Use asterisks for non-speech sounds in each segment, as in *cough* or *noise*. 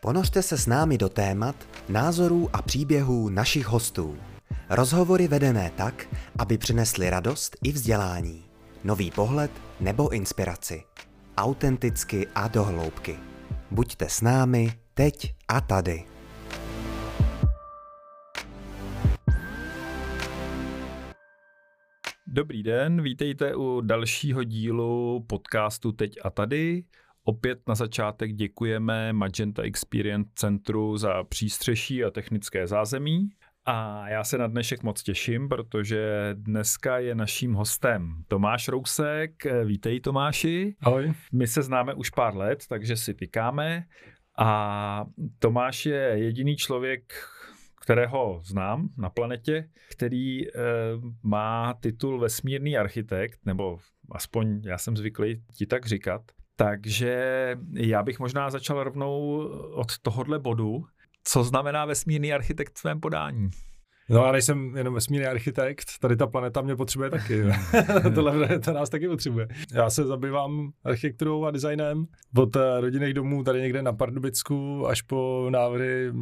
Ponořte se s námi do témat, názorů a příběhů našich hostů. Rozhovory vedené tak, aby přinesly radost i vzdělání, nový pohled nebo inspiraci. Autenticky a dohloubky. Buďte s námi teď a tady. Dobrý den, vítejte u dalšího dílu podcastu Teď a tady. Opět na začátek děkujeme Magenta Experience Centru za přístřeší a technické zázemí. A já se na dnešek moc těším, protože dneska je naším hostem Tomáš Rousek. Vítej Tomáši. Ahoj. My se známe už pár let, takže si tykáme. A Tomáš je jediný člověk, kterého znám na planetě, který e, má titul vesmírný architekt, nebo aspoň já jsem zvyklý ti tak říkat. Takže já bych možná začal rovnou od tohohle bodu. Co znamená vesmírný architekt v svém podání? No já nejsem jenom vesmírný architekt, tady ta planeta mě potřebuje taky. *laughs* Tohle to nás taky potřebuje. Já se zabývám architekturou a designem od eh, rodinných domů tady někde na Pardubicku až po návrhy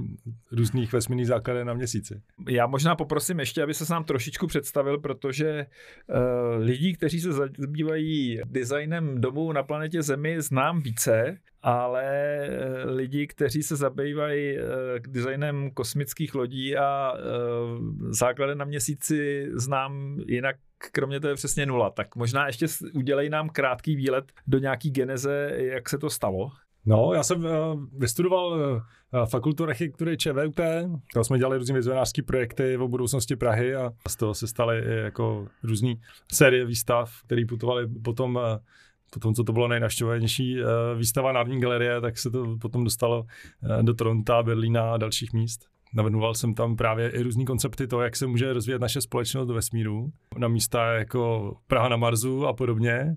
různých vesmírných základů na měsíci. Já možná poprosím ještě, aby se nám trošičku představil, protože uh, lidí, kteří se zabývají designem domů na planetě Zemi, znám více ale eh, lidi, kteří se zabývají eh, designem kosmických lodí a eh, základem na měsíci znám jinak kromě toho je přesně nula. Tak možná ještě udělej nám krátký výlet do nějaký geneze, jak se to stalo. No, já jsem uh, vystudoval uh, fakultu architektury ČVUT, tam jsme dělali různé vizionářské projekty o budoucnosti Prahy a z toho se staly jako různé série výstav, které putovaly potom potom, co to bylo nejnaštěvovanější uh, výstava Národní galerie, tak se to potom dostalo uh, do Toronto, Berlína a dalších míst. Navrhoval jsem tam právě i různý koncepty toho, jak se může rozvíjet naše společnost do vesmíru, na místa jako Praha na Marsu a podobně.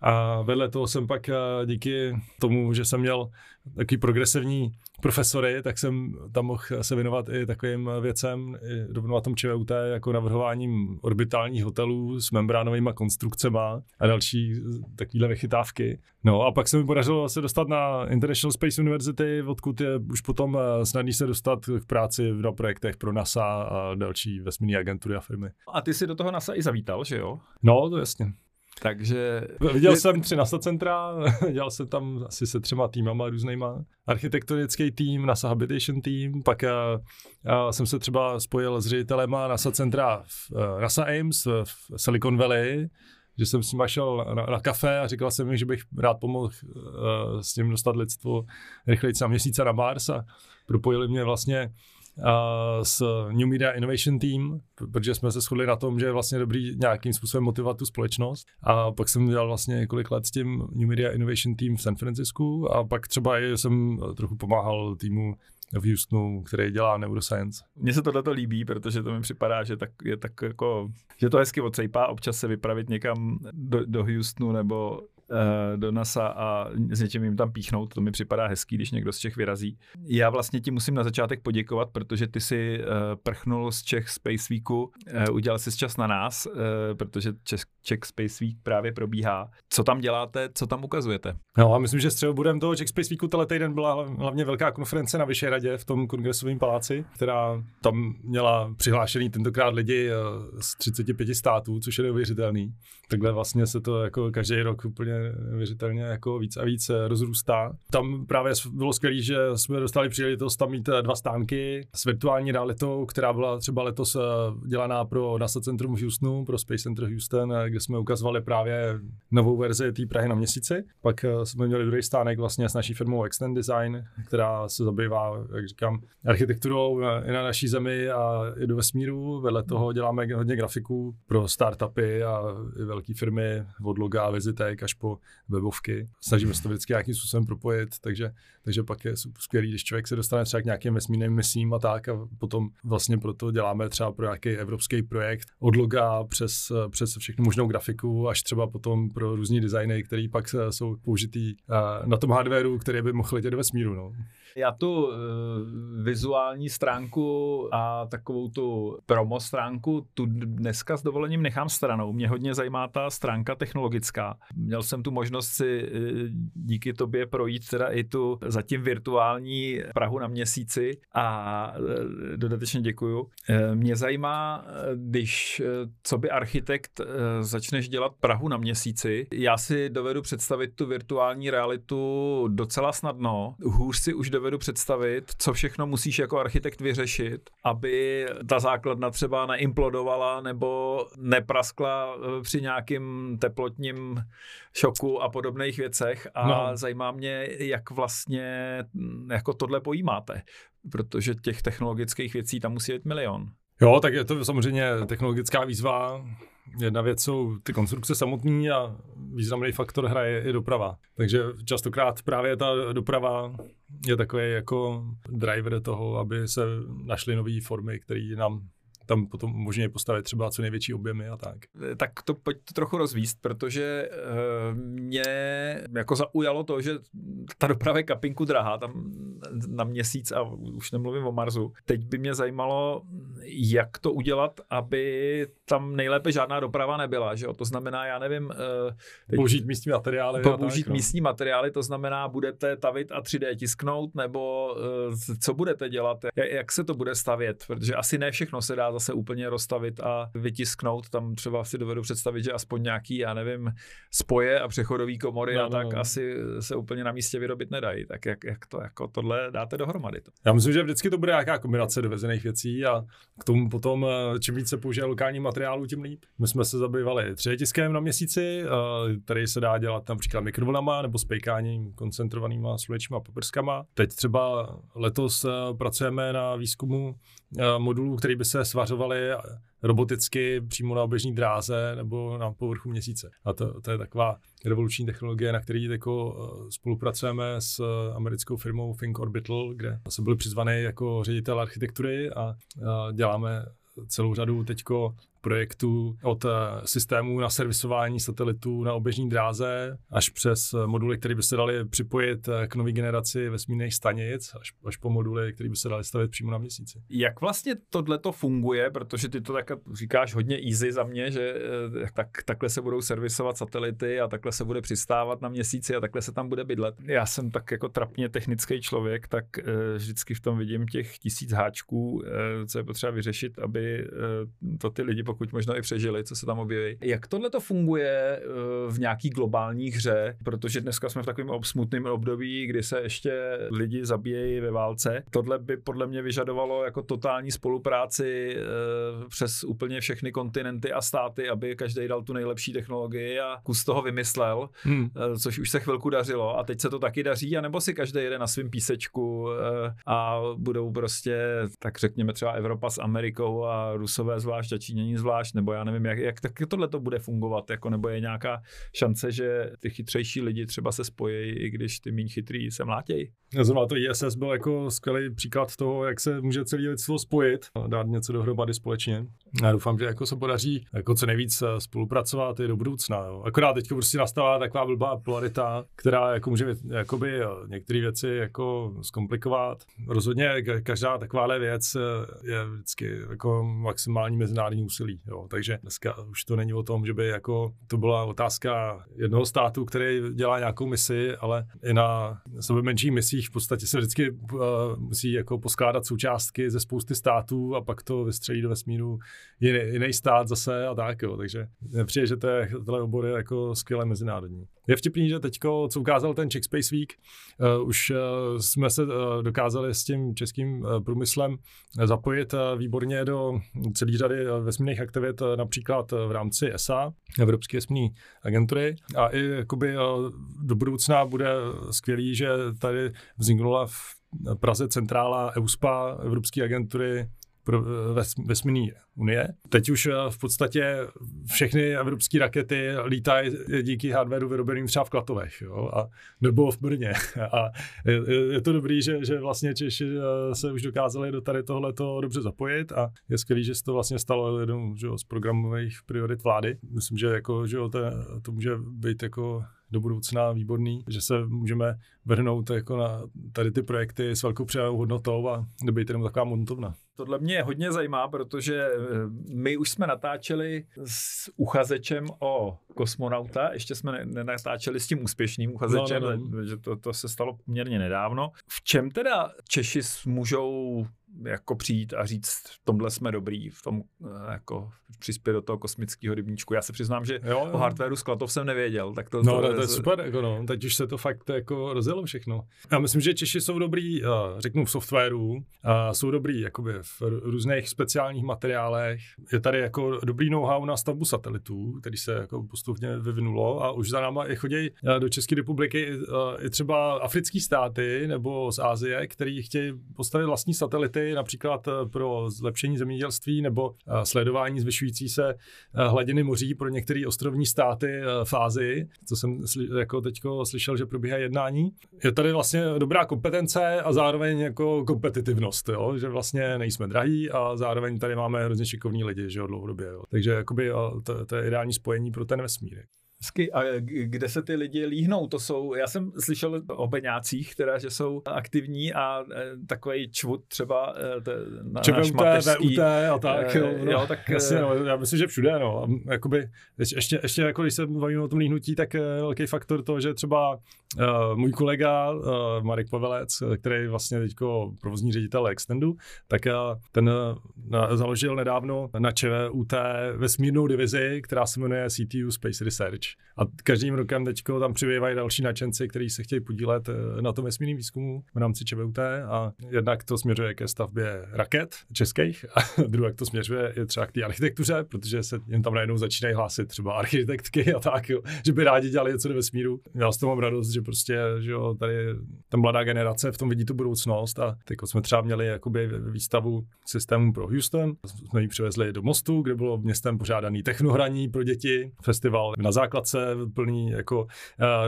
A vedle toho jsem pak eh, díky tomu, že jsem měl takový progresivní profesory, tak jsem tam mohl se věnovat i takovým věcem, i rovnou na tom ČVUT, jako navrhováním orbitálních hotelů s membránovými konstrukcemi a další takovéhle vychytávky. No a pak se mi podařilo se dostat na International Space University, odkud je už potom eh, snadný se dostat k práci na projektech pro NASA a další vesmírné agentury a firmy. A ty si do toho NASA i zavítal, že jo? No, to jasně. Takže... Viděl jsem tři NASA centra, *laughs* dělal jsem tam asi se třema týmama různýma. Architektonický tým, NASA Habitation tým, pak já, já jsem se třeba spojil s ředitelema NASA centra v eh, NASA Ames v Silicon Valley, že jsem s ním šel na, na kafe a říkal jsem mi, že bych rád pomohl uh, s tím dostat lidstvo rychleji na měsíce na Mars a propojili mě vlastně s New Media Innovation Team, protože jsme se shodli na tom, že je vlastně dobrý nějakým způsobem motivovat tu společnost. A pak jsem dělal vlastně několik let s tím New Media Innovation Team v San Francisku a pak třeba jsem trochu pomáhal týmu v Houstonu, který dělá neuroscience. Mně se tohle líbí, protože to mi připadá, že tak, je tak jako, že to hezky odsejpá občas se vypravit někam do, do Houstonu nebo do NASA a s něčím jim tam píchnout, to mi připadá hezký, když někdo z Čech vyrazí. Já vlastně ti musím na začátek poděkovat, protože ty si uh, prchnul z Čech Space Weeku, uh, udělal si čas na nás, protože Czech Space Week právě probíhá. Co tam děláte, co tam ukazujete? No a myslím, že středobodem toho Czech Space Weeku tenhle týden byla hlavně velká konference na Vyšehradě v tom kongresovém paláci, která tam měla přihlášený tentokrát lidi z 35 států, což je neuvěřitelný. Takhle vlastně se to jako každý rok úplně věřitelně jako víc a víc rozrůstá. Tam právě bylo skvělé, že jsme dostali příležitost tam mít dva stánky s virtuální realitou, která byla třeba letos eh, dělaná pro NASA Centrum v Houstonu, pro Space Center Houston, eh, kde jsme ukazovali právě novou verzi té Prahy na měsíci. Pak eh, jsme měli druhý stánek vlastně s naší firmou Extend Design, která se zabývá, jak říkám, architekturou i na naší zemi a i do vesmíru. Vedle toho děláme hodně grafiků pro startupy a velké firmy od loga, vizitek až po webovky. Snažíme se to vždycky nějakým způsobem propojit, takže, takže pak je skvělý, když člověk se dostane třeba k nějakým vesmírným misím a tak a potom vlastně proto děláme třeba pro nějaký evropský projekt od loga přes, přes všechnu možnou grafiku až třeba potom pro různý designy, které pak jsou použitý na tom hardwareu, který by mohl letět do vesmíru. No. Já tu uh, vizuální stránku a takovou tu promo stránku tu dneska s dovolením nechám stranou. Mě hodně zajímá ta stránka technologická. Měl jsem tu možnost si díky tobě projít teda i tu zatím virtuální Prahu na měsíci a dodatečně děkuju. Mě zajímá, když co by architekt začneš dělat Prahu na měsíci, já si dovedu představit tu virtuální realitu docela snadno. Hůř si už dovedu představit, co všechno musíš jako architekt vyřešit, aby ta základna třeba neimplodovala nebo nepraskla při nějakým teplotním šoku a podobných věcech. A no. zajímá mě, jak vlastně hm, jako tohle pojímáte, protože těch technologických věcí tam musí být milion. Jo, tak je to samozřejmě technologická výzva. Jedna věc jsou ty konstrukce samotné a významný faktor hraje i doprava. Takže častokrát právě ta doprava je takový jako driver toho, aby se našly nové formy, které nám tam potom možně postavit třeba co největší objemy a tak. Tak to pojď to trochu rozvíst, protože uh, mě jako zaujalo to, že ta doprava je kapinku drahá tam na měsíc a už nemluvím o Marsu. Teď by mě zajímalo, jak to udělat, aby tam nejlépe žádná doprava nebyla, že jo? To znamená, já nevím... Uh, teď, použít místní materiály. Použít tak, no. místní materiály, to znamená, budete tavit a 3D tisknout, nebo uh, co budete dělat, jak se to bude stavět, protože asi ne všechno se dá zase úplně rozstavit a vytisknout. Tam třeba si dovedu představit, že aspoň nějaký, já nevím, spoje a přechodové komory no, a tak no, no. asi se úplně na místě vyrobit nedají. Tak jak, jak to jako tohle dáte dohromady? To? Já myslím, že vždycky to bude nějaká kombinace dovezených věcí a k tomu potom, eh, čím více použije lokální materiálů, tím líp. My jsme se zabývali tiskem na měsíci, eh, který se dá dělat například mikrovlnama nebo spejkáním koncentrovanýma slunečníma paprskama. Teď třeba letos eh, pracujeme na výzkumu modulů, který by se svařoval provozovali roboticky přímo na oběžní dráze nebo na povrchu měsíce. A to, to je taková revoluční technologie, na který jako eh, spolupracujeme s eh, americkou firmou Think Orbital, kde jsem byl přizvaný jako ředitel architektury a děláme celou řadu teďko projektů od eh, systémů na servisování satelitů na oběžní dráze až přes eh, moduly, které by se daly připojit eh, k nové generaci vesmírných stanic, až, až po moduly, které by se daly stavit přímo na měsíci. Jak vlastně tohle to funguje, protože ty to tak říkáš hodně easy za mě, že tak, takhle se budou servisovat satelity a takhle se bude přistávat na měsíci a takhle se tam bude bydlet. Já jsem tak jako trapně technický člověk, tak vždycky v tom vidím těch tisíc háčků, co je potřeba vyřešit, aby to ty lidi pokud možno i přežili, co se tam objeví. Jak tohle to funguje eh, v nějaký globální hře, protože dneska jsme v takovém smutném období, kdy se ještě lidi zabíjejí ve válce. Tohle by podle mě vyžadovalo jako totální spolupráci eh, přes úplně všechny kontinenty a státy, aby každý dal tu nejlepší technologii a kus toho vymyslel, hmm. Eh, což už se chvilku dařilo a teď se to taky daří, anebo si každý jede na svém písečku a budou prostě, tak řekněme třeba Evropa s Amerikou a Rusové zvlášť a Číňaní zvlášť, nebo já nevím, jak, jak tak tohle to bude fungovat, jako, nebo je nějaká šance, že ty chytřejší lidi třeba se spojí, i když ty méně chytrý se mlátějí. Zrovna to ISS byl jako skvělý příklad toho, jak se může celý lidstvo spojit a dát něco dohromady společně. Já doufám, že jako se podaří jako co nejvíc eh, spolupracovat i do budoucna. Jo. Akorát teď prostě nastává taková blbá polarita, která jako může jakoby eh, některé věci jako zkomplikovat. Rozhodně každá takováhle věc eh, je vždycky jako maximální mezinárodní úsilí. Jo. Takže dneska už to není o tom, že by jako to byla otázka jednoho státu, který dělá nějakou misi, ale i na sebe menších misích v podstatě se vždycky uh, musí jako poskládat součástky ze spousty států a pak to vystřelí do vesmíru jiný, jiný stát zase a tak. Jo. Takže nepřijde, že to je, tohle obor je jako skvěle mezinárodní. Je vtipný, že teďko, co ukázal ten Czech Space Week, uh, už uh, jsme se uh, dokázali s tím českým uh, průmyslem zapojit uh, výborně do celé řady vesmírných aktivit, například uh, v rámci ESA, Evropské vesmírné agentury. A i jakoby, uh, do budoucna bude skvělý, že tady vzniknula v Praze centrála EUSPA, Evropské agentury pro vesmírné unie. Teď už eh, v podstatě všechny evropské rakety lítají díky hardwareu vyrobeným třeba v Klatovech jo, a, nebo v Brně. *laughs* A je, je to dobrý, že, že vlastně Češi eh, se už dokázali do tady tohleto dobře zapojit a je skvělý, že se to vlastně stalo jednou z programových priorit vlády. Myslím, že, jako, že to, to může být jako do budoucna výborný, že se můžeme vrhnout jako na tady ty projekty s velkou přidanou hodnotou a nebýt jenom taková montovna. Tohle mě hodně zajímá, protože eh, my už jsme natáčeli s uchazečem o kosmonauta, ještě jsme nenatáčeli s tím úspěšným uchazečem, no, no, no. že to, to se stalo poměrně nedávno. V čem teda Češi můžou jako přijít a říct, v tomhle jsme dobrý, v tom eh, jako přispět do toho kosmického rybníčku. Já se přiznám, že jo, jo. o hardwareu Sklatov jsem nevěděl. Tak to, no, to, to, to je super, jako no, teď už se to fakt jako rozjelo všechno. Já myslím, že Češi jsou dobrý, eh, řeknu v softwaru, a jsou dobrý jakoby v různých speciálních materiálech. Je tady jako dobrý know-how na stavbu satelitů, který se jako postupně vyvinulo a už za náma i chodí eh, do České republiky i třeba africké státy nebo z Ázie, který chtějí postavit vlastní satelity projekty, například eh, pro zlepšení zemědělství nebo eh, sledování zvyšující se eh, hladiny moří pro některé ostrovní státy v Ázii, co jsem jako teďko slyšel, že probíhá jednání. Je tady vlastně dobrá kompetence a zároveň jako kompetitivnost, jo? že vlastně nejsme drahí a zároveň tady máme hrozně šikovní lidi, že jo, dlouhodobě. Jo? Takže jakoby, to, to je ideální spojení pro ten vesmír. Hezky. A kde se ty lidi líhnou? To jsou, já jsem slyšel o Beňácích, která, že jsou aktivní a e, takový čvut třeba e, te, na, ČVUT, mateřský, VUT a tak. E, jo, no, jo, tak jasně, no, já myslím, že všude. No. Jakoby, ještě, ještě jako když se bavíme o tom líhnutí, tak velký faktor to, že třeba uh, můj kolega uh, Marek Pavelec, který vlastně teď provozní ředitel Extendu, tak uh, ten uh, založil nedávno na ČVUT vesmírnou divizi, která se jmenuje CTU Space Research. A každým rokem teďko tam přibývají další nadšenci, kteří se chtějí podílet eh, na tom vesmírném výzkumu v rámci ČVUT. A jednak to směřuje ke stavbě raket českých a *laughs* druhé to směřuje je třeba k té architektuře, protože se jen tam najednou začínají hlásit třeba architektky a tak, jo, že by rádi dělali něco do vesmíru. Já s toho mám radost, že prostě, že jo, tady ta mladá generace v tom vidí tu budoucnost a teď jsme třeba měli jakoby výstavu systému pro Houston, jsme ji přivezli do Mostu, kde bylo městem pořádaný technohraní pro děti, festival na základ základce plný jako uh,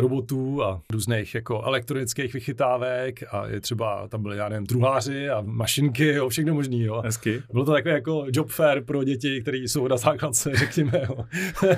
robotů a různých jako elektronických vychytávek a je třeba, tam byly, já nevím, druháři a mašinky, jo, všechno možný, jo. Hezky. Bylo to takové jako job fair pro děti, které jsou na základce, *laughs* řekněme, jo. *laughs*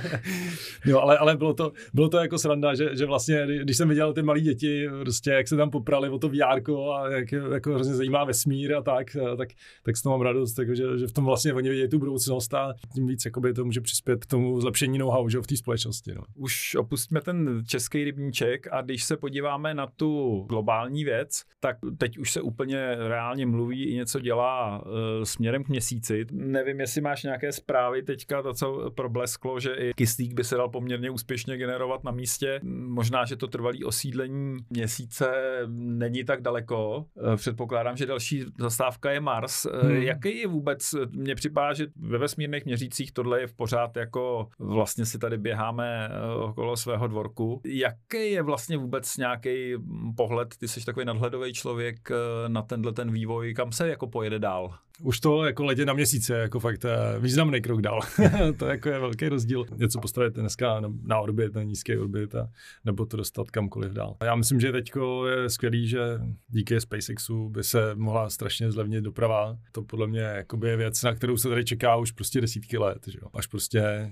jo ale, ale bylo to, bylo to jako sranda, že, že vlastně, když jsem viděl ty malé děti, prostě jak se tam poprali o to VR a jak jako hrozně zajímá vesmír a tak, tak, tak s tom mám radost, takže, že v tom vlastně oni vidějí tu budoucnost a tím víc jakoby to může přispět k tomu zlepšení know-how že, v té společnosti. No. Už opustíme ten český rybníček a když se podíváme na tu globální věc, tak teď už se úplně reálně mluví i něco dělá uh, směrem k měsíci. Nevím, jestli máš nějaké zprávy teďka, to, co problesklo, že i kyslík by se dal poměrně úspěšně generovat na místě. Možná, že to trvalý osídlení měsíce není tak daleko. Uh, předpokládám, že další zastávka je Mars. Uh, hmm. Jaký je vůbec, mně připadá, že ve vesmírných měřících tohle je v pořád jako vlastně si tady běháme okolo svého dvorku. Jaký je vlastně vůbec nějaký pohled, ty jsi takový nadhledový člověk eh, na tenhle ten vývoj, kam se jako pojede dál? Už to jako letě na měsíce, jako fakt eh, významný krok dál. *laughs* to jako je velký rozdíl. Něco postavit dneska na orbit, na nízký orbit, a, nebo to dostat kamkoliv dál. Já myslím, že teď je skvělý, že díky SpaceXu by se mohla strašně zlevnit doprava. To podle mě je věc, na kterou se tady čeká už prostě desítky let. Že jo? Až prostě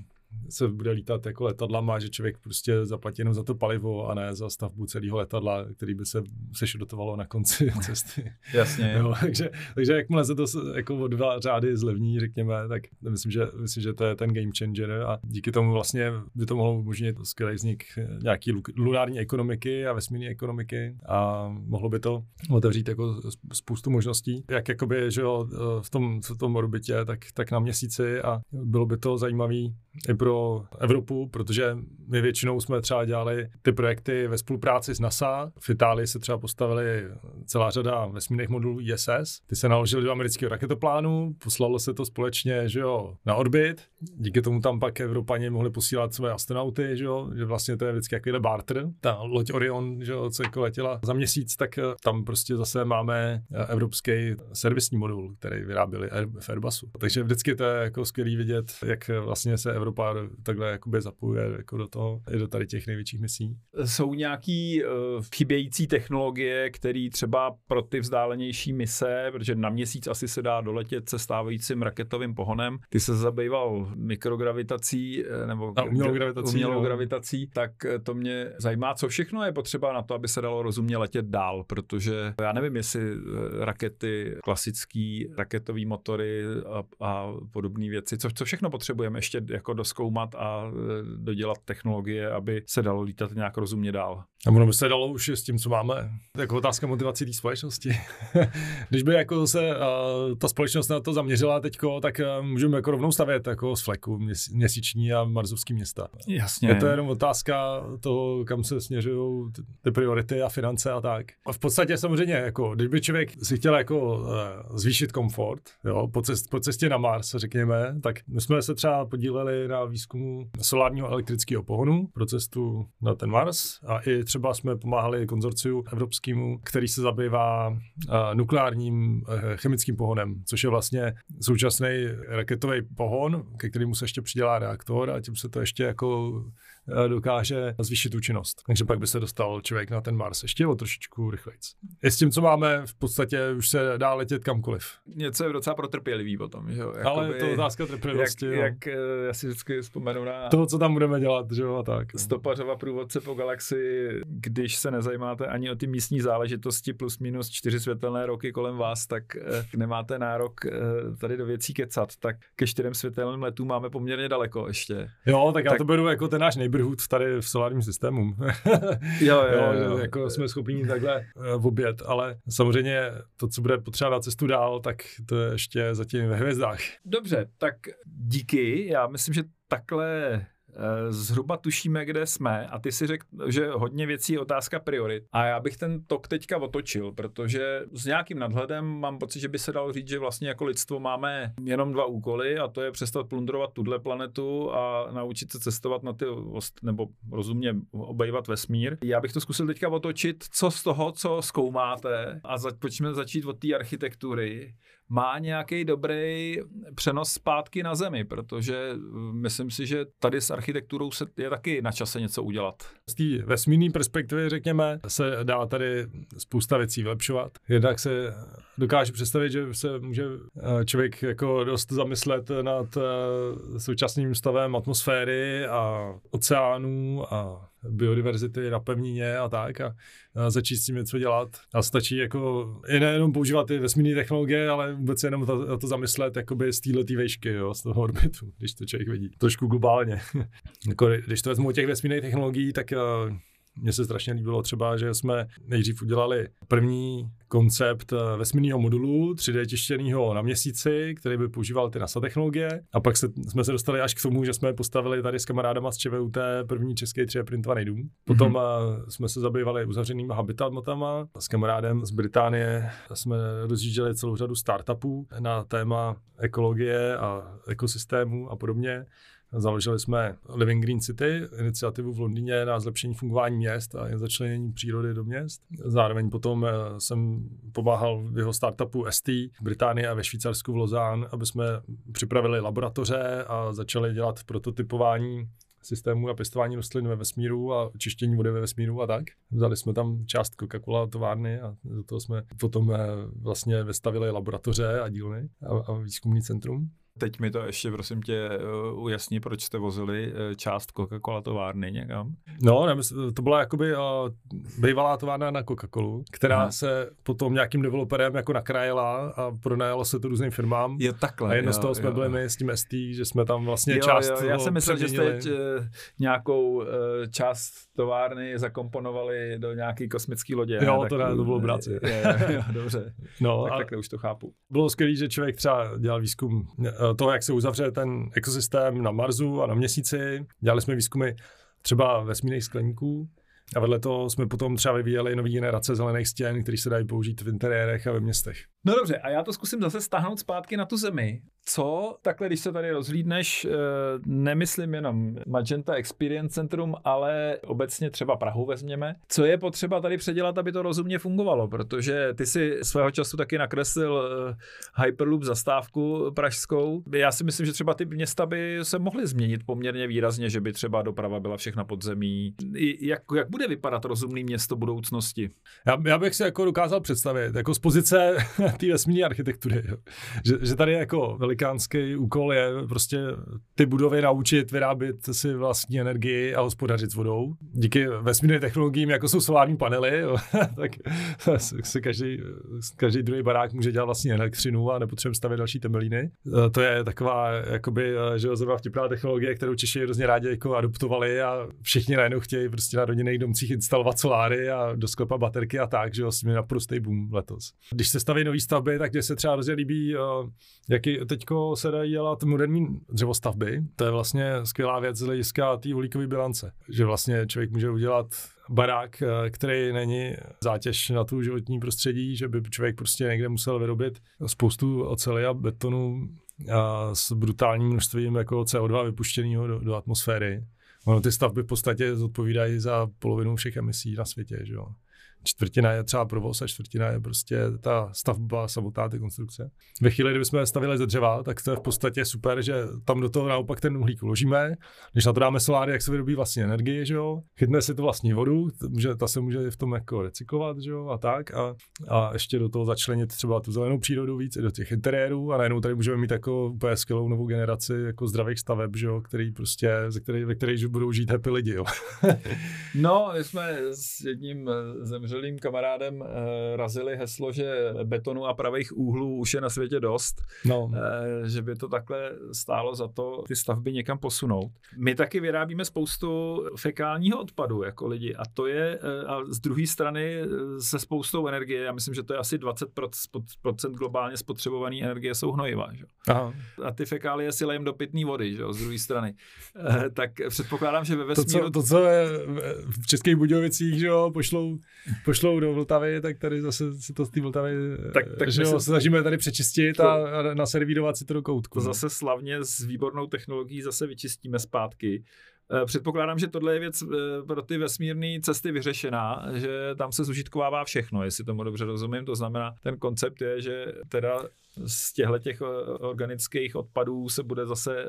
se bude lítat jako letadlama, že člověk prostě zaplatí jenom za to palivo a ne za stavbu celého letadla, který by se sešrotovalo na konci *laughs* cesty. Jasně. Jo, takže, takže jakmile se to jako o dva řády zlevní, řekněme, tak myslím, že, myslím, že to je ten game changer a díky tomu vlastně by to mohlo umožnit skvělý vznik nějaký lunární ekonomiky a vesmírné ekonomiky a mohlo by to otevřít jako spoustu možností, jak jakoby, že jo, v tom, v tom orbitě, tak, tak na měsíci a bylo by to zajímavý i pro Evropu, protože my většinou jsme třeba dělali ty projekty ve spolupráci s NASA. V Itálii se třeba postavili celá řada vesmírných modulů ISS. Ty se naložili do amerického raketoplánu, poslalo se to společně že jo, na orbit. Díky tomu tam pak Evropani mohli posílat své astronauty, že, jo, že vlastně to je vždycky jakýhle barter. Ta loď Orion, že jo, co jako letěla za měsíc, tak eh, tam prostě zase máme eh, evropský servisní modul, který vyráběli v Airbusu. Takže vždycky to je jako skvělý vidět, jak vlastně se Evropa takhle jakoby zapojuje jako do toho, i do tady těch největších misí. Jsou nějaký uh, chybějící technologie, které třeba pro ty vzdálenější mise, protože na měsíc asi se dá doletět se stávajícím raketovým pohonem, ty se zabýval mikrogravitací eh, nebo A umělou gravitací, umělou no. gravitací, tak eh, to mě zajímá, co všechno je potřeba na to, aby se dalo rozumně letět dál, protože já nevím, jestli rakety, klasický raketový motory a, a podobné věci, co, co všechno potřebujeme ještě jako doskoumat a eh, dodělat technologie, aby se dalo lítat nějak rozumně dál. A ono by se dalo už s tím, co máme. Jako otázka motivací té společnosti. *laughs* Když by jako se uh, ta společnost na to zaměřila teďko, tak uh, můžeme jako rovnou stavět jako z fleku měs- měsíční a marzovský města. Jasně. Je to jenom otázka toho, kam se směřují ty- ty priority a finance a tak. A v podstatě samozřejmě, jako, když by člověk si chtěl jako uh, zvýšit komfort, jo, po, cest, po cestě na Mars, řekněme, tak my jsme se třeba podíleli na výzkumu solárního elektrického pohonu pro cestu na ten Mars. A i třeba jsme pomáhali konzorciu evropskému, který se zabývá nukleárním uh, chemickým pohonem, což je vlastně současný raketový pohon, ke kterému se ještě přidělá reaktor a tím se to ještě jako eh, dokáže zvýšit účinnost. Takže pak by se dostal člověk na ten Mars ještě o trošičku rychleji. I s tím, co máme, v podstatě už se dá letět kamkoliv. Něco je docela protrpělivý potom, že jo? Ale je to otázka trpělivosti. jak, jo. jak, eh, já si vždycky vzpomenu na To, co tam budeme dělat, že jo, a tak. no. stopařova průvodce po galaxii, když se nezajímáte ani o ty místní záležitosti plus minus čtyři světelné roky kolem vás, tak eh, nemáte nárok eh, tady do věcí kecat, tak ke čtyřem světelným letům máme poměrně daleko ještě. Jo, tak já Tak- to beru jako ten náš neighborhood tady v solárním systému. *laughs* Jo, jo, že jako jsme schopni takhle uh, obět, ale samozřejmě to, co bude potřeba na cestu dál, tak to je ještě zatím ve hvězdách. Dobře, tak díky. Já myslím, že takhle eh, zhruba tušíme, kde jsme a ty si řekl, že hodně věcí je otázka priorit. A já bych ten tok teďka otočil, protože s nějakým nadhledem mám pocit, že by se dalo říct, že vlastně jako lidstvo máme jenom dva úkoly a to je přestat plundrovat tuhle planetu a naučit se cestovat na ty, nebo rozumně obejvat vesmír. Já bych to zkusil teďka otočit, co z toho, co zkoumáte a za, pojďme začít od té architektury má nějaký dobrý přenos zpátky na Zemi, protože uh, myslím si, že tady s architekturou se je taky na čase něco udělat. Z té vesmírné perspektivy, řekněme, se dá tady spousta věcí vylepšovat. Jednak se dokáže představit, že se může eh, člověk jako dost zamyslet nad eh, současným stavem atmosféry a oceánů a biodiverzity na pevnině a tak a, a začít s tím něco dělat. A stačí jako i nejenom používat ty vesmírné technologie, ale vůbec jenom to, to zamyslet jakoby z této výšky, jo, z toho orbitu, když to člověk vidí. Trošku globálně. *laughs* jako, když to vezmu těch vesmírných technologií, tak uh, mně se strašně líbilo třeba, že jsme nejdřív udělali první koncept eh, vesmírného modulu 3D tištěného na měsíci, který by používal ty NASA technologie. A pak se, jsme se dostali až k tomu, že jsme postavili tady s kamarádama z ČVUT první český 3D printovaný dům. Potom mm-hmm. jsme se zabývali uzavřenýma habitatmatama. S kamarádem z Británie jsme rozjížděli celou řadu startupů na téma ekologie a ekosystému a podobně. Založili jsme Living Green City, iniciativu v Londýně na zlepšení fungování měst a začlenění přírody do měst. Zároveň potom eh, jsem pomáhal v jeho startupu ST v Británii a ve Švýcarsku v Lozán, aby jsme připravili laboratoře a začali dělat prototypování systému a pěstování rostlin ve vesmíru a čištění vody ve vesmíru a tak. Vzali jsme tam část Coca-Cola továrny a do toho jsme potom eh, vlastně vystavili laboratoře a dílny a, a výzkumný centrum. Teď mi to ještě, prosím tě, uh, ujasni, proč jste vozili uh, část Coca-Cola továrny někam. No, ne, to byla jakoby uh, bývalá továrna na Coca-Colu, která Aha. Se potom nějakým developerem jako nakrájela a pronajalo se to různým firmám. Je takhle. a jedno z jo, toho jsme jo. byli my s tím ST, že jsme tam vlastně Jo, část jo, já jsem myslel, že jste uh, nějakou uh, část továrny zakomponovali do nějaký kosmický lodě. Jo, ne? to ne, to bylo jo, dobře, No, tak a takhle už to chápu. bylo skvělé, že člověk třeba dělal výzkum eh, toho, jak se uzavře ten ekosystém na Marsu a na měsíci. Dělali jsme výzkumy třeba vesmírných skleníků. A vedle toho jsme potom třeba vyvíjeli nové generace zelených stěn, které se dají použít v interiérech a ve městech. No dobře, a já to zkusím zase stáhnout zpátky na tu zemi. Co takhle, když se tady rozhlídneš, eh, nemyslím jenom Magenta Experience Centrum, ale obecně třeba Prahu vezměme. Co je potřeba tady předělat, aby to rozumně fungovalo? Protože ty si svého času taky nakreslil eh, Hyperloop zastávku pražskou. Já si myslím, že třeba ty města by se mohly změnit poměrně výrazně, že by třeba doprava byla všechna podzemí. Jak, jak bude vypadat rozumný město budoucnosti? Já, já bych si jako dokázal představit, jako z pozice té vesmírné architektury, že, že tady jako velikánský úkol je prostě ty budovy naučit vyrábět si vlastní energii a hospodařit s vodou. Díky vesmírným technologiím, jako jsou solární panely, jo, *laughs* tak se každý, každý druhý barák může dělat vlastní elektřinu a nepotřebujeme stavět další temelíny. To je taková, jakoby, že zrovna vtipná technologie, kterou Češi hrozně rádi jako adoptovali a všichni najednou chtějí prostě na rodinných domcích instalovat soláry a do sklepa baterky a tak, že jo, s tím naprostý boom letos. Když se staví nové stavby, tak se třeba hrozně líbí, e, jaký teďko se dají dělat moderní dřevostavby. To je vlastně skvělá věc z hlediska té uhlíkové bilance, že vlastně člověk může udělat barák, eh, který není zátěž na tu životní prostředí, že by člověk prostě někde musel vyrobit spoustu oceli a betonu a s brutálním množstvím jako CO2 vypuštěného do, do atmosféry. Ono ty stavby v podstatě zodpovídají za polovinu všech emisí na světě, že jo čtvrtina je třeba provoz a čtvrtina je prostě ta stavba samotná, ty konstrukce. Ve chvíli, kdyby jsme stavili ze dřeva, tak to je v podstatě super, že tam do toho naopak ten uhlík uložíme. Když na to dáme soláry, jak se vyrobí vlastně energie, že jo? Chytne si to vlastní vodu, že ta se může v tom jako recyklovat, že jo? A tak. A, a ještě do toho začlenit třeba tu zelenou přírodu víc i do těch interiérů a najednou tady můžeme mít jako úplně skvělou novou generaci jako zdravých staveb, že jo? Který prostě, ze který, ve kterých budou žít happy lidi, jo? *laughs* no, my jsme s jedním zemřel zemřelým kamarádem uh, razili heslo, že betonu a pravých úhlů už je na světě dost, no. uh, že by to takhle stálo za to ty stavby někam posunout. My taky vyrábíme spoustu fekálního odpadu jako lidi a to je uh, a z druhé strany se spoustou energie, já myslím, že to je asi 20% globálně spotřebované energie jsou hnojiva. Že? Aha. A ty fekálie si lejem do pitné vody, že? z druhé strany. Tak předpokládám, že ve vesmíru... To, co, to, co je v Českých Budějovicích, že jo, pošlou pošlou do Vltavy, tak tady zase si to z té Vltavy tak, tak že jo, se snažíme tady přečistit to, a, a naservírovat si to do koutku. To no. zase slavně s výbornou technologií zase vyčistíme zpátky. Eh, předpokládám, že tohle je věc eh, pro ty vesmírné cesty vyřešená, že tam se zužitkovává všechno, jestli tomu dobře rozumím. To znamená, ten koncept je, že teda z těchto těch eh, organických odpadů se bude zase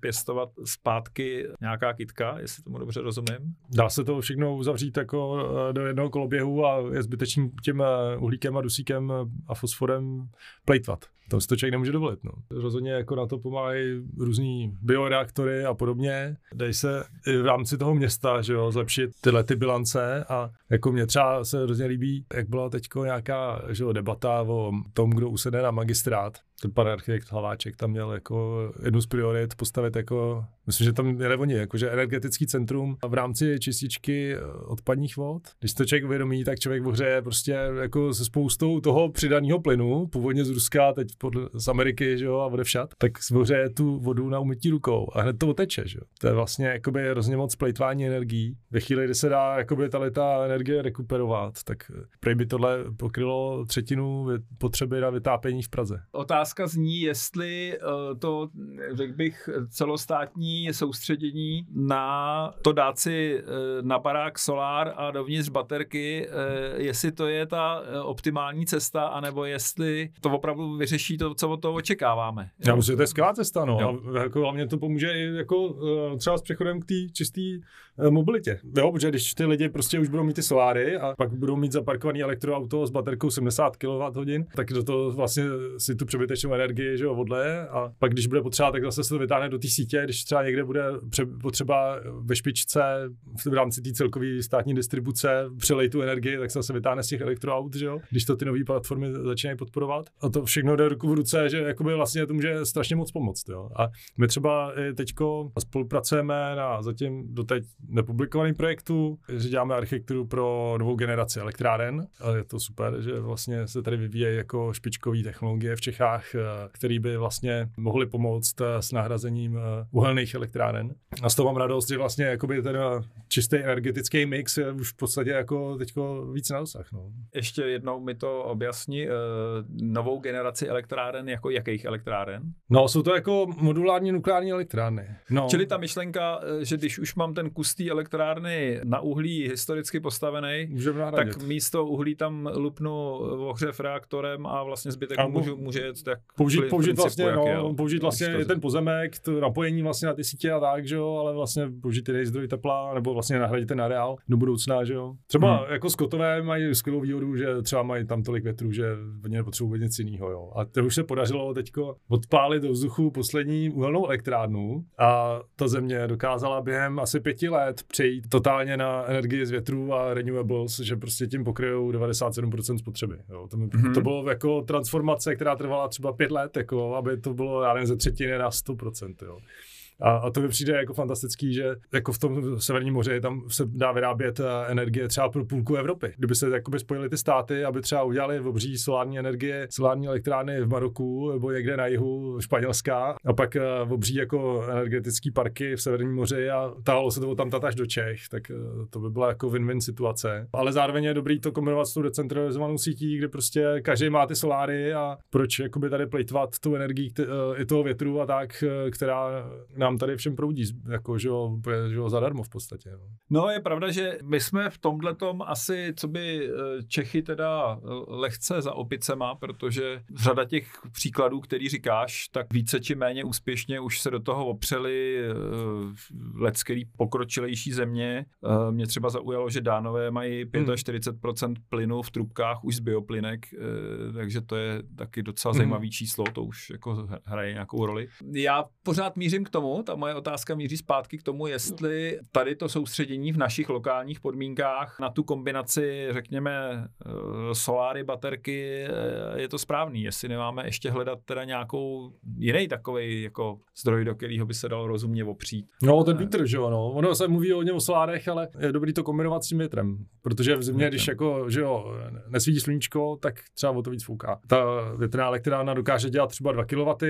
pěstovat zpátky nějaká kytka, jestli tomu dobře rozumím. Dá se to všechno uzavřít jako do jednoho koloběhu a je zbytečným těm uhlíkem a dusíkem a fosforem plejtvat. To si to člověk nemůže dovolit. No. Rozhodně jako na to pomáhají různý bioreaktory a podobně. Dej se i v rámci toho města že jo, zlepšit tyhle ty bilance a jako mě třeba se hrozně líbí, jak byla teď nějaká že jo, debata o tom, kdo usedne na registrado. Ten pan architekt Hlaváček tam měl jako jednu z priorit postavit jako, myslím, že tam měli oni, jakože energetický centrum v rámci čističky eh, odpadních vod. Když to člověk uvědomí, tak člověk ohřeje prostě jako se spoustou toho přidaného plynu, původně z Ruska, teď pod, z Ameriky, že jo, a odevšat, tak ohřeje tu vodu na umytí rukou a hned to oteče, že jo. To je vlastně jakoby hrozně moc plejtvání energií. Ve chvíli, kdy se dá jakoby ta, ta energie rekuperovat, tak prej by tohle pokrylo třetinu potřeby na vytápění v Praze. Otázka otázka zní, jestli eh, to, řekl bych, celostátní soustředění na to dát si eh, na barák solár a dovnitř baterky, eh, jestli to je ta optimální cesta, anebo jestli to opravdu vyřeší to, co od toho očekáváme. Já myslím, že to je skvělá cesta, no. A jako hlavně to pomůže i jako třeba s přechodem k té čisté mobilitě. Jo, protože když ty lidi prostě už budou mít ty soláry a pak budou mít zaparkovaný elektroauto s baterkou 70 kWh, tak do toho vlastně si tu přebytečnou konečnou energii, že jo, vodle. A pak když bude potřeba, tak zase se to vytáhne do té sítě, když třeba někde bude potřeba ve špičce v rámci té celkové státní distribuce přelej tu energii, tak se zase vytáhne z těch elektroaut, že jo, když to ty nové platformy začínají podporovat. A to všechno jde ruku v ruce, že jakoby vlastně to může strašně moc pomoct, jo. A my třeba teďko spolupracujeme na zatím doteď nepublikovaném projektu, že děláme architekturu pro novou generaci elektráren. A je to super, že vlastně se tady vyvíjejí jako špičkové technologie v Čechách který by vlastně mohly pomoct s nahrazením uhelných elektráren. A z toho mám radost, že vlastně jakoby ten čistý energetický mix je už v podstatě jako teďko víc na dosah. No. Ještě jednou mi to objasni, novou generaci elektráren, jako jakých elektráren? No, jsou to jako modulární nukleární elektrárny. No. Čili ta myšlenka, že když už mám ten kus té elektrárny na uhlí historicky postavený, tak místo uhlí tam lupnu ohřev reaktorem a vlastně zbytek a můžu, může jet tak použít, použít vlastně, no, je, použít vlastně ten pozemek, to napojení vlastně na ty sítě a tak, že jo, ale vlastně použít ty zdroj tepla, nebo vlastně nahradit ten areál do budoucna, že jo. Třeba hmm. jako Skotové mají skvělou výhodu, že třeba mají tam tolik větru, že oni nepotřebují nic jiného, jo. A to už se podařilo teďko odpálit do vzduchu poslední uhelnou elektrárnu a ta země dokázala během asi pěti let přejít totálně na energii z větru a renewables, že prostě tím pokryjou 97% spotřeby. Jo. To, mm-hmm. to bylo jako transformace, která trvala třeba pět let, jako, aby to bylo, já nevím, ze třetiny na 100%. Jo. A, a to mi přijde jako fantastický, že jako v tom Severním moři tam se dá vyrábět eh, energie třeba pro půlku Evropy. Kdyby se jakoby spojili ty státy, aby třeba udělali obří solární energie, solární elektrárny v Maroku nebo někde na jihu Španělska a pak eh, obří jako energetické parky v Severním moři a tahalo se to tam až do Čech, tak eh, to by byla jako win-win situace. Ale zároveň je dobrý to kombinovat s tou decentralizovanou sítí, kde prostě každý má ty soláry a proč jakoby tady plejtvat tu energii i toho větru a tak, která nám nám tady všem proudí, jako, že jo, že jo, zadarmo v podstatě. No. no je pravda, že my jsme v tomhle tom asi, co by eh, Čechy teda eh, lehce za opicema, protože řada těch příkladů, který říkáš, tak více či méně úspěšně už se do toho opřeli uh, lecký pokročilejší země. Mě třeba zaujalo, že Dánové mají 45% hmm. plynu v trubkách už z bioplynek, takže to je taky docela hmm. zajímavý číslo, to už jako hraje nějakou roli. Já pořád mířím k tomu, ta moje otázka míří zpátky k tomu, jestli tady to soustředění v našich lokálních podmínkách na tu kombinaci, řekněme, eh, soláry, baterky, eh, je to správný. Jestli nemáme ještě hledat teda nějakou jiný takový jako zdroj, do kterého by se dalo rozumně opřít. No, ten vítr, že jo, no. Ono se mluví o něm o solárech, ale je dobrý to kombinovat s tím větrem. Protože v zimě, když jako, že jo, nesvítí sluníčko, tak třeba o to víc fouká. Ta větrná elektrárna dokáže dělat třeba 2 kW,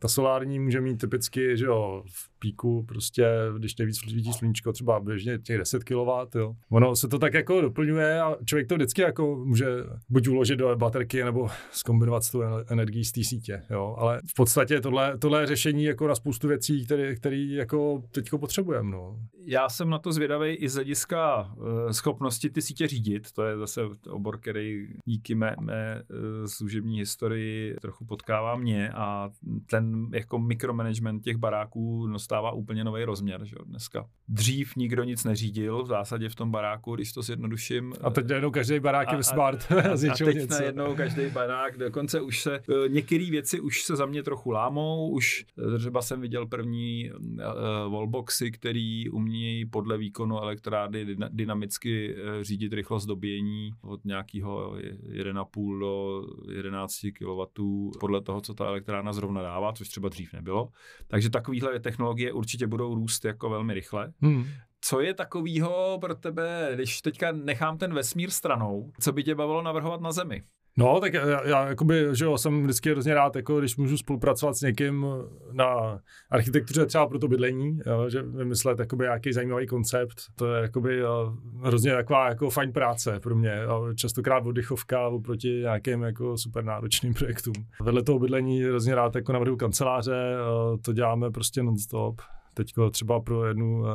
ta solární může mít typicky, že jo, v píku prostě, když nejvíc svítí sluníčko, třeba běžně těch 10 kW, jo. Ono se to tak jako doplňuje a člověk to vždycky jako může buď uložit do baterky nebo zkombinovat s tou energií z té sítě, jo. Ale v podstatě tohle, tohle je řešení jako na spoustu věcí, které, který jako teďko potřebujeme, no. Já jsem na to zvědavý i z hlediska uh, schopnosti ty sítě řídit, to je zase obor, který díky mé, mé uh, služební historii trochu potkává mě a ten jako mikromanagement těch baráků no, dostává úplně nový rozměr. Že Dneska dřív nikdo nic neřídil v zásadě v tom baráku, když to zjednoduším. A teď najednou každý barák je smart. A, *laughs* a, a teď něco. najednou každý barák, dokonce už se, eh, některé věci už se za mě trochu lámou, už eh, třeba jsem viděl první uh, wallboxy, který umějí podle výkonu elektrárny dynamicky řídit rychlost dobíjení od nějakého 1,5 do 11 kW podle toho, co ta elektrárna zrovna dává, což třeba dřív nebylo. Takže takovýhle technologie technologie určitě budou růst jako velmi rychle. Hmm. Co je takového pro tebe, když teďka nechám ten vesmír stranou, co by tě bavilo navrhovat na Zemi? No, tak já, já jakoby, že jo, jsem vždycky hrozně rád, jako když můžu spolupracovat s někým na architektuře třeba pro to bydlení, jo, že vymyslet jakoby nějaký zajímavý koncept, to je jakoby jo, hrozně taková jako fajn práce pro mě, jo, častokrát oddychovka oproti nějakým jako super náročným projektům. Vedle toho bydlení hrozně rád jako navrhu kanceláře, to děláme prostě non-stop, teďko třeba pro jednu uh,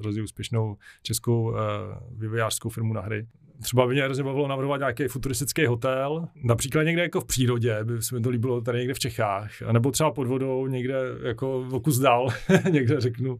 hrozně úspěšnou českou uh, vývojářskou firmu na hry třeba by mě hrozně bavilo navrhovat nějaký futuristický hotel, například někde jako v přírodě, by se mi to líbilo tady někde v Čechách, nebo třeba pod vodou někde jako v kus dál, *laughs* někde řeknu,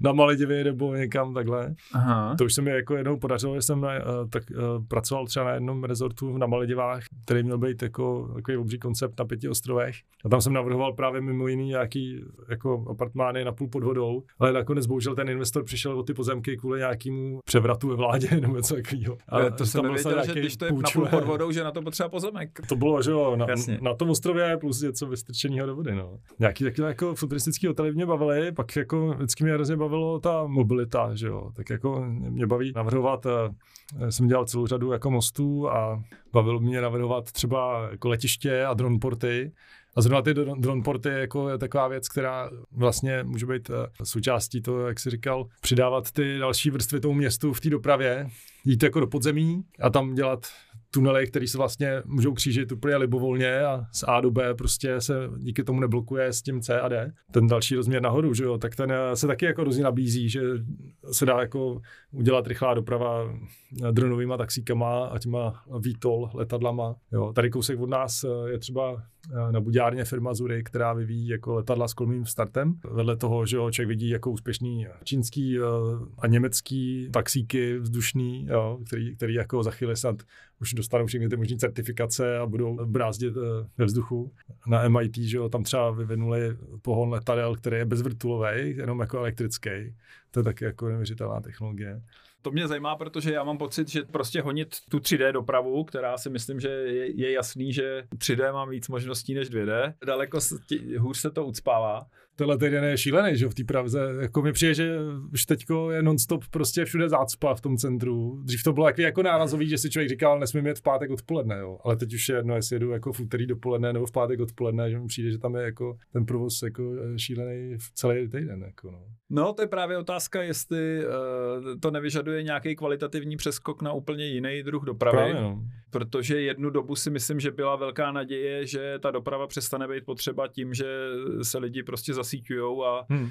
na Maledivě nebo někam takhle. Aha. To už se mi jako jednou podařilo, že jsem na, eh, tak, uh, pracoval třeba na jednom rezortu na Maledivách, který měl být jako takový obří koncept na pěti ostrovech. A tam jsem navrhoval právě mimo jiný nějaký jako apartmány na půl pod vodou, ale nakonec bohužel ten investor přišel o ty pozemky kvůli nějakému převratu ve vládě *laughs* nebo něco takového to jsem nevěděl, že když to je půjčuje. napůl pod vodou, že na to potřeba pozemek. To bylo, že jo, na, na tom ostrově plus něco vystrčeného do vody, no. Nějaký takové jako futuristický hotely mě bavily, pak jako vždycky mě hrozně bavilo ta mobilita, že jo, tak jako mě baví navrhovat, eh, jsem dělal celou řadu jako mostů a bavilo mě navrhovat třeba jako letiště a dronporty, A zrovna ty drone porty jako je taková věc, která vlastně může být eh, součástí toho, jak jsi říkal, přidávat ty další vrstvy tomu městu v té dopravě, jít jako do podzemí a tam dělat tunely, které se vlastně můžou křížit úplně libovolně a z A do B prostě se díky tomu neblokuje s tím C a D. Ten další rozměr nahoru, že jo, tak ten eh, se taky jako různě nabízí, že se dá jako udělat rychlá doprava dronovými taxíkama a těma VTOL letadlama. Jo. Tady kousek od nás eh, je třeba eh, na Buďárně firma Zury, která vyvíjí jako letadla s kolmým startem. Vedle toho, že jo, člověk vidí jako úspěšný čínský a německý taxíky vzdušný, jo, který, který jako za chvíli snad už dostanou všechny ty možné certifikace a budou brázdit eh, ve vzduchu. Na MIT, že jo, tam třeba vyvinuli pohon letadel, který je bezvrtulový, jenom jako elektrický. To je taky jako neuvěřitelná technologie. To mě zajímá, protože já mám pocit, že prostě honit tu 3D dopravu, která si myslím, že je, je jasný, že 3D má víc možností než 2D, daleko hůř se to ucpává tenhle týden je šílený, že v té Praze. Jako mi přijde, že už teďko je nonstop prostě všude zácpa v tom centru. Dřív to bylo jaký jako nárazový, že si člověk říkal, nesmím jet v pátek odpoledne, jo. Ale teď už je jedno, jestli jedu jako v úterý dopoledne nebo v pátek odpoledne, že mi přijde, že tam je jako ten provoz jako eh, šílený v celý týden. Jako no. no, to je právě otázka, jestli uh, to nevyžaduje nějaký kvalitativní přeskok na úplně jiný druh dopravy. Právě, no. Protože jednu dobu si myslím, že byla velká naděje, že ta doprava přestane být potřeba tím, že se lidi prostě zase zasíťujou a hmm.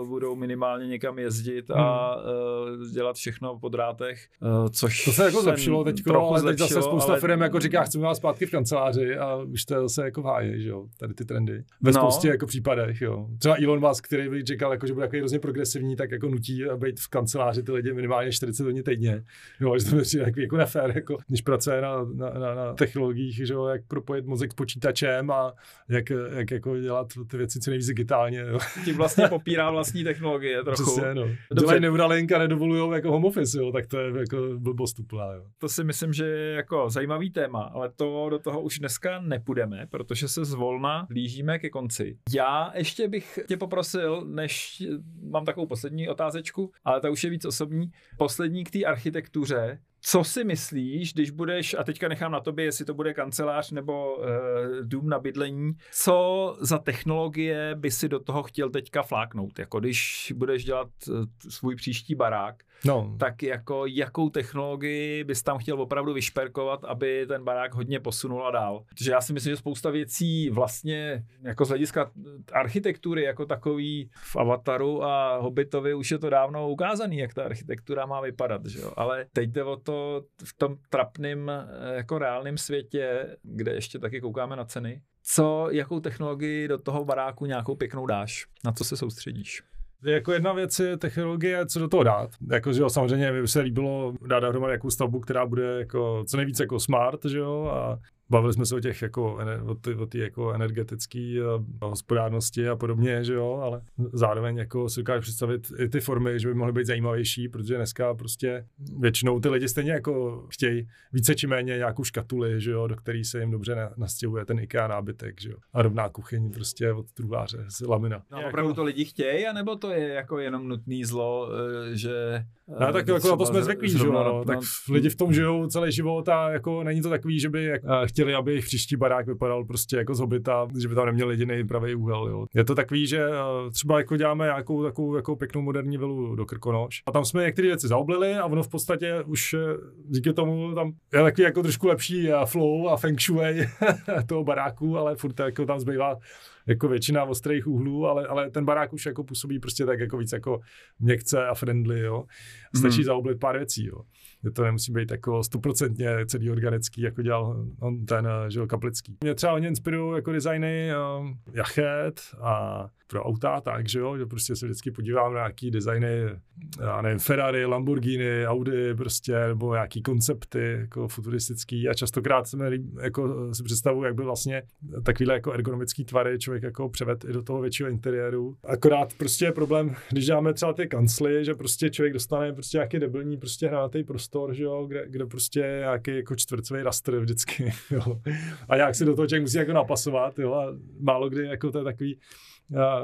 uh, budou minimálně někam jezdit hmm. a uh, dělat všechno po drátech, uh, což To se jako zlepšilo teď, ale teď zase spousta ale... firm jako říká, chceme vás zpátky v kanceláři a už to zase jako v háji, že jo, tady ty trendy. Ve no. spoustě jako případech, jo. Třeba Elon Musk, který by říkal, jako, že bude jako hrozně progresivní, tak jako nutí být v kanceláři ty lidi minimálně 40 hodin týdně. Jo, že to je jako, jako nefér, jako, když pracuje na, na, na, na technologiích, že jo, jak propojit mozek s počítačem a jak, jak jako dělat ty věci co nejvíc digitálně digitálně. Jo. Tím vlastně popírá vlastní technologie trochu. Přesně, no. Dělají Neuralink a nedovolují jako home office, jo, tak to je jako blbost úplná. Jo. To si myslím, že je jako zajímavý téma, ale to do toho už dneska nepůjdeme, protože se zvolna blížíme ke konci. Já ještě bych tě poprosil, než mám takovou poslední otázečku, ale ta už je víc osobní, poslední k té architektuře, co si myslíš, když budeš, a teďka nechám na tobě, jestli to bude kancelář nebo uh, dům na bydlení, co za technologie by si do toho chtěl teďka fláknout? Jako když budeš dělat uh, svůj příští barák, no. tak jako jakou technologii bys tam chtěl opravdu vyšperkovat, aby ten barák hodně posunul dál? Protože já si myslím, že spousta věcí vlastně jako z hlediska architektury jako takový v Avataru a Hobbitovi už je to dávno ukázaný, jak ta architektura má vypadat, že jo? ale teď jde o to v tom trapném eh, jako reálném světě, kde ještě taky koukáme na ceny, co, jakou technologii do toho baráku nějakou pěknou dáš? Na co se soustředíš? Jako jedna věc je technologie, co do toho dát. Jako, že jo, samozřejmě by se líbilo dát dohromady nějakou stavbu, která bude jako co nejvíce jako smart, že jo, a bavili jsme se o těch jako, o ty, o ty jako energetické eh, hospodárnosti a podobně, že jo, ale zároveň jako si dokážu představit i ty formy, že by mohly být zajímavější, protože dneska prostě většinou ty lidi stejně jako chtějí více či méně nějakou škatuli, že jo, do který se jim dobře nastěhuje ten IKEA nábytek, že jo, a rovná kuchyň prostě od truhláře z lamina. No, opravdu to lidi chtějí, anebo to je jako jenom nutný zlo, eh, že No, tak jako na to jsme zvyklí, že no, tak lidi v tom žijou celý život a jako není to takový, že by jak, chtěli, aby jejich příští barák vypadal prostě jako z hobita, že by tam neměli jediný pravý úhel. Jo. Je to takový, že třeba jako děláme nějakou takovou jako pěknou moderní vilu do Krkonoš a tam jsme některé věci zaoblili a ono v podstatě už díky tomu tam je takový jako trošku lepší flow a feng shui *laughs* toho baráku, ale furt jako tam zbývá jako většina ostrých úhlů, ale, ale ten barák už jako působí prostě tak jako víc jako měkce a friendly, jo. Stačí mm. zaoblit pár věcí, jo. Je to nemusí být jako stoprocentně celý organický, jako dělal on ten, že jo, Kaplický. Mě třeba hodně inspirují jako designy uh, jachet a pro auta, tak, že jo, že prostě se vždycky podívám na nějaký designy, já nevím, Ferrari, Lamborghini, Audi, prostě, nebo nějaký koncepty, jako futuristický a častokrát se mi, jako si představuji, jak by vlastně takovýhle jako ergonomický tvary člověk jako převed i do toho většího interiéru. Akorát prostě je problém, když dáme třeba ty kancly, že prostě člověk dostane prostě nějaký debilní prostě hranatý prostor, že jo, kde, kde prostě je nějaký jako čtvrcový rastr vždycky, *laughs* jo. A jak si do toho člověk musí jako napasovat, jo, a málo kdy jako to je takový,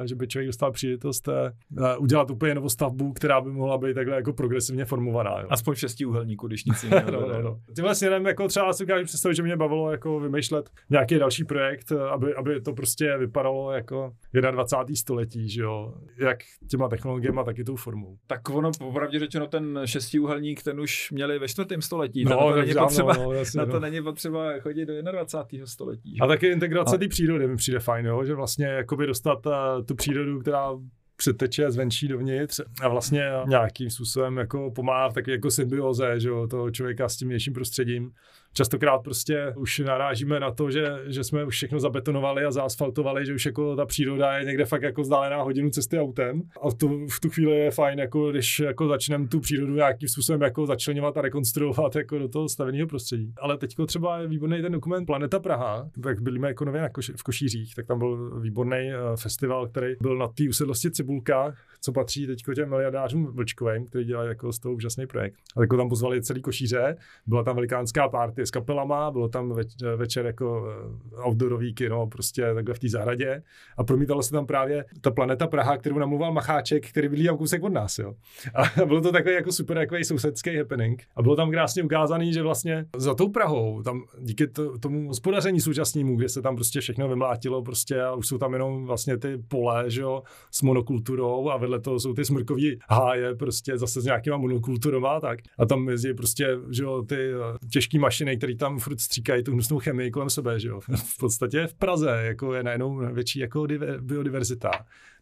že by člověk dostal příležitost a, a udělat úplně novou stavbu, která by mohla být takhle jako progresivně formovaná. Jo. Aspoň v šesti úhelníku, když nic *laughs* jiného. no, no, no. Tímhle směrem jako třeba si ukážu představit, že mě bavilo jako vymýšlet nějaký další projekt, aby, aby to prostě vypadalo jako 21. století, že jo, jak těma technologiemi, tak i tou formou. Tak ono, popravdě řečeno, ten šestiúhelník, ten už měli ve čtvrtém století. No, na to, není potřeba, no, jasně, na to no. není potřeba chodit do 21. století. že? A taky integrace té přírody mi přijde fajn, jo? že vlastně jakoby dostat tu přírodu, která přeteče zvenčí dovnitř a vlastně nějakým způsobem jako pomáhá v taky jako symbioze, že jo, toho člověka s tím vnějším prostředím. Častokrát prostě už narážíme na to, že, že jsme už všechno zabetonovali a zaasfaltovali, že už jako ta příroda je někde fakt jako vzdálená hodinu cesty autem. A to, v tu chvíli je fajn, jako když jako začneme tu přírodu nějakým způsobem jako začlenovat a rekonstruovat jako do toho staveného prostředí. Ale teďko třeba je výborný ten dokument Planeta Praha, tak byli jsme jako nově na Koši, v Košířích, tak tam byl výborný uh, festival, který byl na té usedlosti Cibulka, co patří teď těm miliardářům Vlčkovým, který dělají jako z toho úžasný projekt. A tak ho tam pozvali celý Košíře, byla tam velikánská party s kapelama, bylo tam več, večer jako eh, outdoorový kino, prostě takhle v té zahradě a promítalo se tam právě ta planeta Praha, kterou namluval Macháček, který bydlí tam kousek od nás, jo. A *laughs* bylo to takový jako super jako sousedský happening. A bylo tam krásně ukázaný, že vlastně za tou Prahou, tam díky to, tomu hospodaření současnému, kde se tam prostě všechno vymlátilo prostě a už jsou tam jenom vlastně ty pole, že jo, s monokulturou a vedle toho jsou ty smrkový háje prostě zase s nějakýma monokulturama a tak. A tam jezdí prostě, že jo, ty eh, těžké mašiny, které tam furt stříkají tu hnusnou chemii kolem sebe, že jo. *laughs* V podstatě v Praze jako je najednou větší jako diver- biodiverzita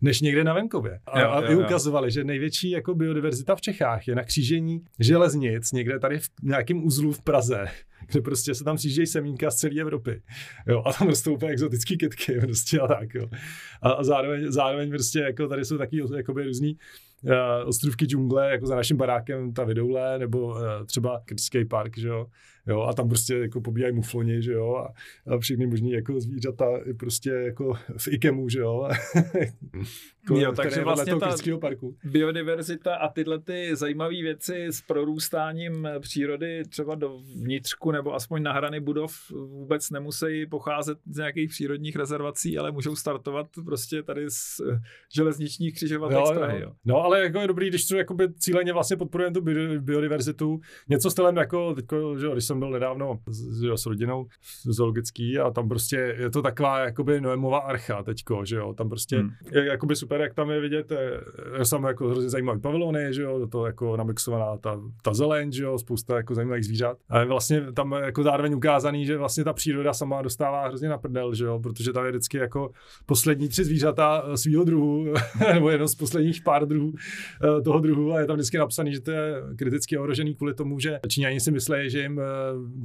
než někde na venkově. A, Jo, a jo, i jo. ukazovali, že největší jako biodiverzita v Čechách je na křížení železnic, někde tady v nějakém uzlu v Praze, *laughs* kde prostě se tam přijíždějí semínka z celé Evropy. Jo, a tam rostou úplně exotický kytky *laughs* prostě a tak, jo. A, a zároveň, zároveň prostě jako tady jsou taky jakoby různý uh, ostrovky džungle, jako za naším barákem ta Vidoule, nebo uh, třeba Kritický park, že jo. Jo, a tam prostě jako pobíhají mufloni, že jo, a, a všechny možný jako zvířata i prostě jako v Ikemu, že jo. *laughs* Jako, Jo, takže vlastně toho ta- parku. biodiverzita a tyhle ty zajímavé věci s prorůstáním přírody třeba do vnitřku nebo aspoň na hrany budov vůbec nemusí pocházet z nějakých přírodních rezervací, ale můžou startovat prostě tady z eh, železničních křižovatek z Prahy. Jo. No, ale jako je dobrý, když to jakoby cíleně vlastně podporujeme tu bio- biodiverzitu. Něco stylem jako, teďko, že jo, když jsem byl nedávno s, že jo, s rodinou zoologický a tam prostě je to taková jakoby Noemova archa teďko, že jo, tam prostě hmm. je jakoby super, jak tam je vidět, eh, je sam jako hrozně zajímavý pavilony, že jo, toho jako namixovaná ta, ta zeleň, že jo, spousta jako zajímavých zvířat. A je vlastně tam jako zároveň ukázaný, že vlastně ta příroda sama dostává hrozně na prdel, že jo, protože tam je vždycky jako poslední tři zvířata eh, svýho druhu, *laughs* nebo jedno z posledních pár druhů eh, toho druhu a je tam vždycky napsaný, že to je kriticky ohrožený kvůli tomu, že Číňani si myslí, že jim eh,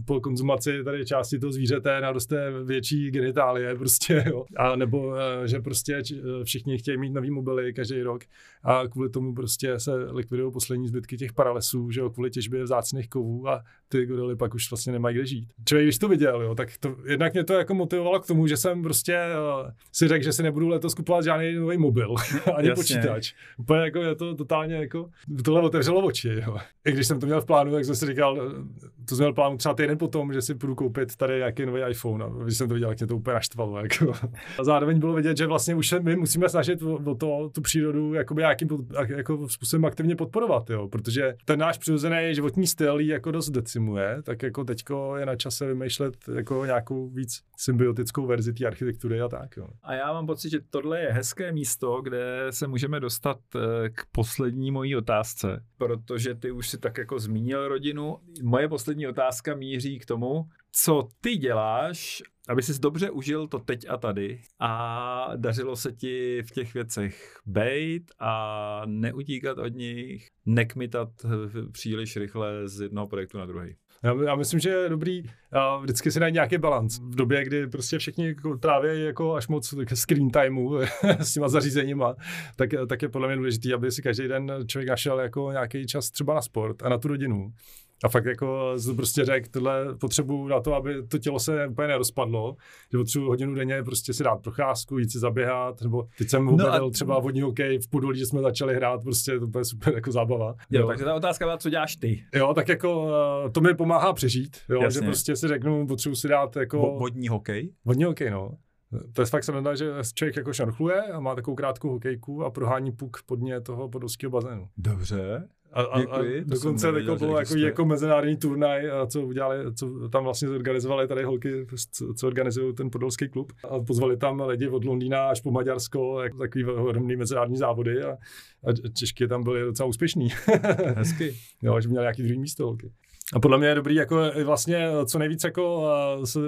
po konzumaci tady části toho zvířete naroste větší genitálie prostě, jo. A nebo eh, že prostě eh, všichni chtějí mít nový mobily každý rok a kvůli tomu prostě se likvidují poslední zbytky těch paralesů, že jo, kvůli těžbě vzácných kovů a ty gorily pak už vlastně nemají kde žít. Člověk, když to viděl, jo, tak to, jednak mě to jako motivovalo k tomu, že jsem prostě uh, si řekl, že si nebudu letos kupovat žádný nový mobil, *laughs* ani Jasně. počítač. Úplně jako je to totálně jako, tohle otevřelo oči, jo. I když jsem to měl v plánu, tak jsem si říkal, eh, to jsem měl plán třeba týden potom, že si půjdu koupit tady nějaký nový iPhone. A když jsem to viděl, jak mě to úplně naštvalo. Jako. *laughs* A zároveň bylo vidět, že vlastně už my musíme snažit o, to, tu přírodu jakoby nějakým jako způsobem aktivně podporovat, jo. protože ten náš přirozený životní styl jako dost decimuje, tak jako teďko je na čase vymýšlet jako nějakou víc symbiotickou verzi té architektury a tak. Jo. A já mám pocit, že tohle je hezké místo, kde se můžeme dostat eh, k poslední mojí otázce, protože ty už si tak jako zmínil rodinu. Moje poslední otázka míří k tomu, co ty děláš, aby jsi dobře užil to teď a tady a dařilo se ti v těch věcech bejt a neutíkat od nich, nekmitat příliš rychle z jednoho projektu na druhý. Já, já myslím, že je dobrý vždycky si najít nějaký balans. V době, kdy prostě všichni jako tráví jako až moc screen timeu *laughs* s těma zařízeníma, tak, tak je podle mě důležité, aby si každý den člověk našel jako nějaký čas třeba na sport a na tu rodinu. A fakt jako prostě řekl, tohle potřebuju na to, aby to tělo se úplně nerozpadlo, že potřebuji hodinu denně prostě si dát procházku, jít si zaběhat, nebo teď jsem No a- třeba vodní hokej v Podolí, že jsme začali hrát, prostě to bude super jako zábava. Jo, takže ta otázka byla, co děláš ty? Jo, tak jako eh, to mi pomáhá přežít, jo, Jasně. že prostě si řeknu, potřebuji si dát jako Vo- vodní hokej? vodní hokej, no. To je fakt sranda, že člověk jako šanchluje a má takovou krátkou hokejku a prohání puk podně toho podolského bazénu. Dobře. A, a, Děkuji, a to dokonce jsem jako bylo jako, jako mezinárodní turnaj, a co udělali, co tam vlastně zorganizovali tady holky, co, organizují ten podolský klub. A pozvali tam lidi od Londýna až po Maďarsko, jako takový ohromný mezinárodní závody a, a Češky tam byly docela úspěšný. Hezky. *laughs* jo, že měli nějaký druhý místo holky. A podle mě je dobrý jako i vlastně co nejvíc jako eh, se,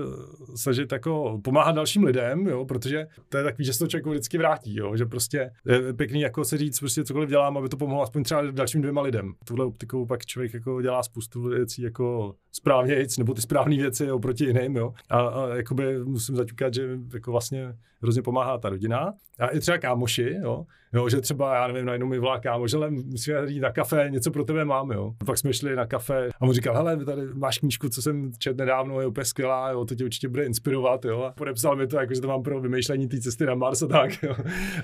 snažit jako pomáhat dalším lidem, jo, protože to je takový, že se to člověku vždycky vrátí, jo, že prostě je pěkný jako se říct, prostě cokoliv dělám, aby to pomohlo aspoň třeba dalším dvěma lidem. Tuhle optikou pak člověk jako dělá spoustu věcí jako správně, nebo ty správné věci oproti jiným, jo. A, a jakoby musím zaťukat, že jako vlastně hrozně pomáhá ta rodina. A i třeba kámoši, jo, jo že třeba, já nevím, najednou mi volá kámoš, ale musíme jít na kafe, něco pro tebe mám, jo. Pak jsme šli na kafe a on říkal, hele, tady máš knížku, co jsem četl nedávno, je úplně skvělá, jo, to tě určitě bude inspirovat, jo. A podepsal mi to, jako, že to mám pro vymýšlení té cesty na Mars a tak, jo.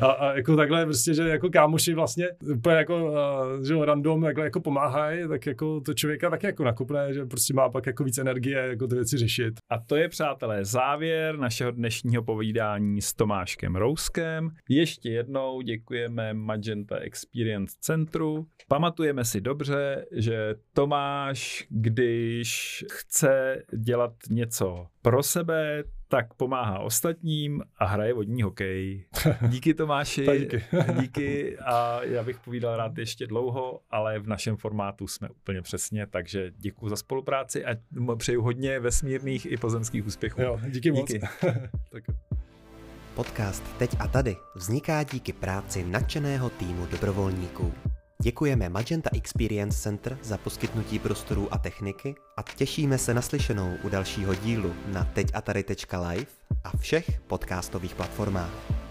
A, a jako takhle prostě, že jako kámoši vlastně úplně jako, uh, že jo, random takhle jako pomáhají, tak jako to člověka taky jako nakopne, že prostě má pak jako víc energie, jako ty věci řešit. A to je, přátelé, závěr našeho dnešního povídání s Tomáškem Rouskem. Ještě jednou děkujeme Magenta Experience Centru. Pamatujeme si dobře, že Tomáš, když chce dělat něco pro sebe, tak pomáhá ostatním a hraje vodní hokej. *laughs* Díky Tomáši. Díky. *laughs* díky a já bych povídal rád ještě dlouho, ale v našem formátu jsme úplně přesně, takže děkuji za spolupráci a přeju hodně vesmírných i pozemských úspěchů. Jo, díky moc. Díky. *laughs* tak. Podcast Teď a tady vzniká díky práci nadšeného týmu dobrovolníků. Děkujeme Magenta Experience Center za poskytnutí prostorů a techniky a těšíme se na slyšenou u dalšího dílu na teďatary.live a všech podcastových platformách.